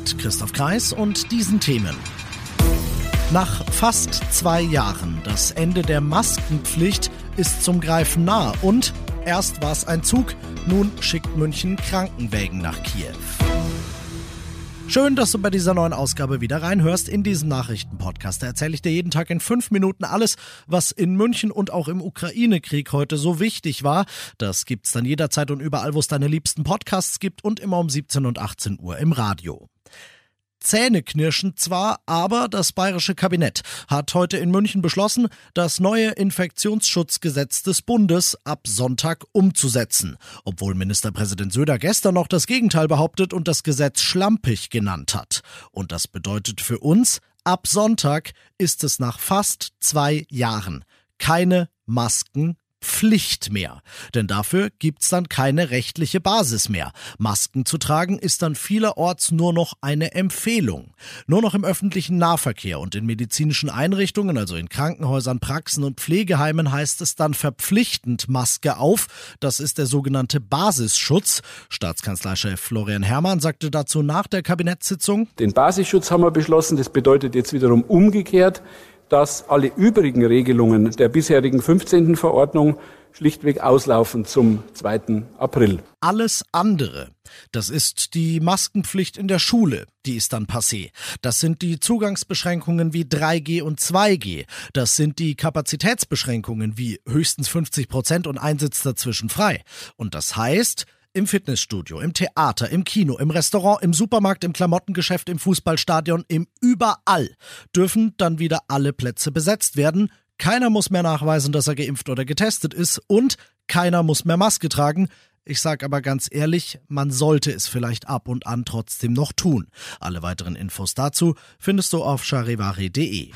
Mit Christoph Kreis und diesen Themen. Nach fast zwei Jahren, das Ende der Maskenpflicht ist zum Greifen nah und erst war es ein Zug, nun schickt München Krankenwägen nach Kiew. Schön, dass du bei dieser neuen Ausgabe wieder reinhörst in diesem Nachrichtenpodcast. Da erzähle ich dir jeden Tag in fünf Minuten alles, was in München und auch im Ukraine-Krieg heute so wichtig war. Das gibt's dann jederzeit und überall, wo es deine liebsten Podcasts gibt und immer um 17 und 18 Uhr im Radio. Zähneknirschen zwar, aber das bayerische Kabinett hat heute in München beschlossen, das neue Infektionsschutzgesetz des Bundes ab Sonntag umzusetzen, obwohl Ministerpräsident Söder gestern noch das Gegenteil behauptet und das Gesetz schlampig genannt hat. Und das bedeutet für uns, ab Sonntag ist es nach fast zwei Jahren keine Masken Pflicht mehr. Denn dafür gibt's dann keine rechtliche Basis mehr. Masken zu tragen ist dann vielerorts nur noch eine Empfehlung. Nur noch im öffentlichen Nahverkehr und in medizinischen Einrichtungen, also in Krankenhäusern, Praxen und Pflegeheimen heißt es dann verpflichtend Maske auf. Das ist der sogenannte Basisschutz. Staatskanzleichef Florian Herrmann sagte dazu nach der Kabinettssitzung. Den Basisschutz haben wir beschlossen. Das bedeutet jetzt wiederum umgekehrt, dass alle übrigen Regelungen der bisherigen 15. Verordnung schlichtweg auslaufen zum 2. April. Alles andere, das ist die Maskenpflicht in der Schule, die ist dann passé. Das sind die Zugangsbeschränkungen wie 3G und 2G. Das sind die Kapazitätsbeschränkungen wie höchstens 50 Prozent und ein Sitz dazwischen frei. Und das heißt, im Fitnessstudio, im Theater, im Kino, im Restaurant, im Supermarkt, im Klamottengeschäft, im Fußballstadion, im Überall dürfen dann wieder alle Plätze besetzt werden. Keiner muss mehr nachweisen, dass er geimpft oder getestet ist und keiner muss mehr Maske tragen. Ich sag aber ganz ehrlich, man sollte es vielleicht ab und an trotzdem noch tun. Alle weiteren Infos dazu findest du auf charivari.de.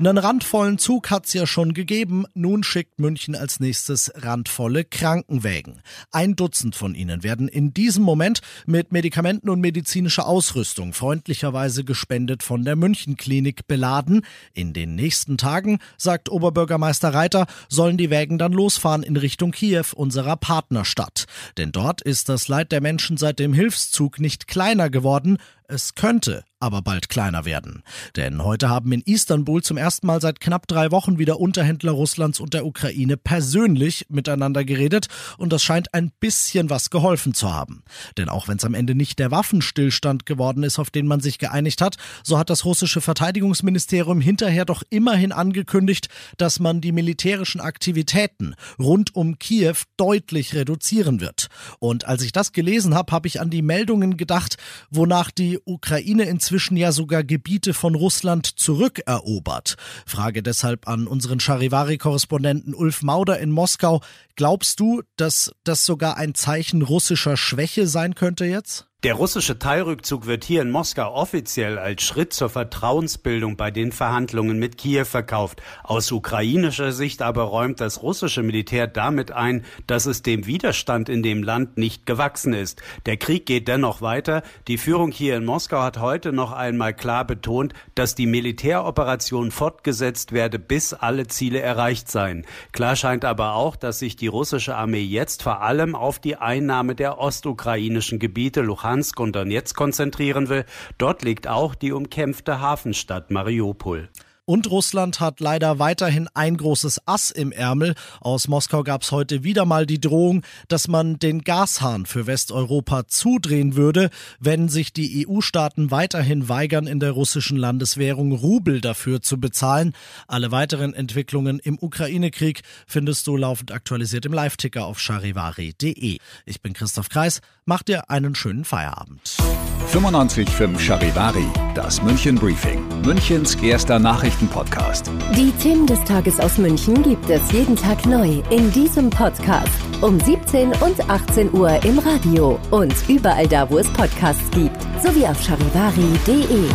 Einen randvollen Zug hat's ja schon gegeben. Nun schickt München als nächstes randvolle Krankenwägen. Ein Dutzend von ihnen werden in diesem Moment mit Medikamenten und medizinischer Ausrüstung freundlicherweise gespendet von der Münchenklinik beladen. In den nächsten Tagen, sagt Oberbürgermeister Reiter, sollen die Wägen dann losfahren in Richtung Kiew, unserer Partnerstadt. Denn dort ist das Leid der Menschen seit dem Hilfszug nicht kleiner geworden, es könnte aber bald kleiner werden. Denn heute haben in Istanbul zum ersten Mal seit knapp drei Wochen wieder Unterhändler Russlands und der Ukraine persönlich miteinander geredet und das scheint ein bisschen was geholfen zu haben. Denn auch wenn es am Ende nicht der Waffenstillstand geworden ist, auf den man sich geeinigt hat, so hat das russische Verteidigungsministerium hinterher doch immerhin angekündigt, dass man die militärischen Aktivitäten rund um Kiew deutlich reduzieren wird. Und als ich das gelesen habe, habe ich an die Meldungen gedacht, wonach die Ukraine inzwischen ja sogar Gebiete von Russland zurückerobert. Frage deshalb an unseren Charivari-Korrespondenten Ulf Mauder in Moskau. Glaubst du, dass das sogar ein Zeichen russischer Schwäche sein könnte jetzt? Der russische Teilrückzug wird hier in Moskau offiziell als Schritt zur Vertrauensbildung bei den Verhandlungen mit Kiew verkauft. Aus ukrainischer Sicht aber räumt das russische Militär damit ein, dass es dem Widerstand in dem Land nicht gewachsen ist. Der Krieg geht dennoch weiter. Die Führung hier in Moskau hat heute noch einmal klar betont, dass die Militäroperation fortgesetzt werde, bis alle Ziele erreicht seien. Klar scheint aber auch, dass sich die russische Armee jetzt vor allem auf die Einnahme der ostukrainischen Gebiete Luhansk und Donetsk konzentrieren will. Dort liegt auch die umkämpfte Hafenstadt Mariupol. Und Russland hat leider weiterhin ein großes Ass im Ärmel. Aus Moskau gab es heute wieder mal die Drohung, dass man den Gashahn für Westeuropa zudrehen würde, wenn sich die EU-Staaten weiterhin weigern, in der russischen Landeswährung Rubel dafür zu bezahlen. Alle weiteren Entwicklungen im Ukraine-Krieg findest du laufend aktualisiert im Live-Ticker auf charivari.de. Ich bin Christoph Kreis. Mach dir einen schönen Feierabend. 95.5 Charivari, das München Briefing, Münchens erster Nachrichtenpodcast. Die Themen des Tages aus München gibt es jeden Tag neu in diesem Podcast. Um 17 und 18 Uhr im Radio und überall da, wo es Podcasts gibt, sowie auf charivari.de.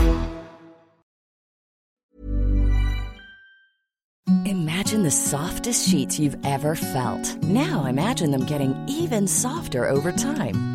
Imagine the softest sheets you've ever felt. Now imagine them getting even softer over time.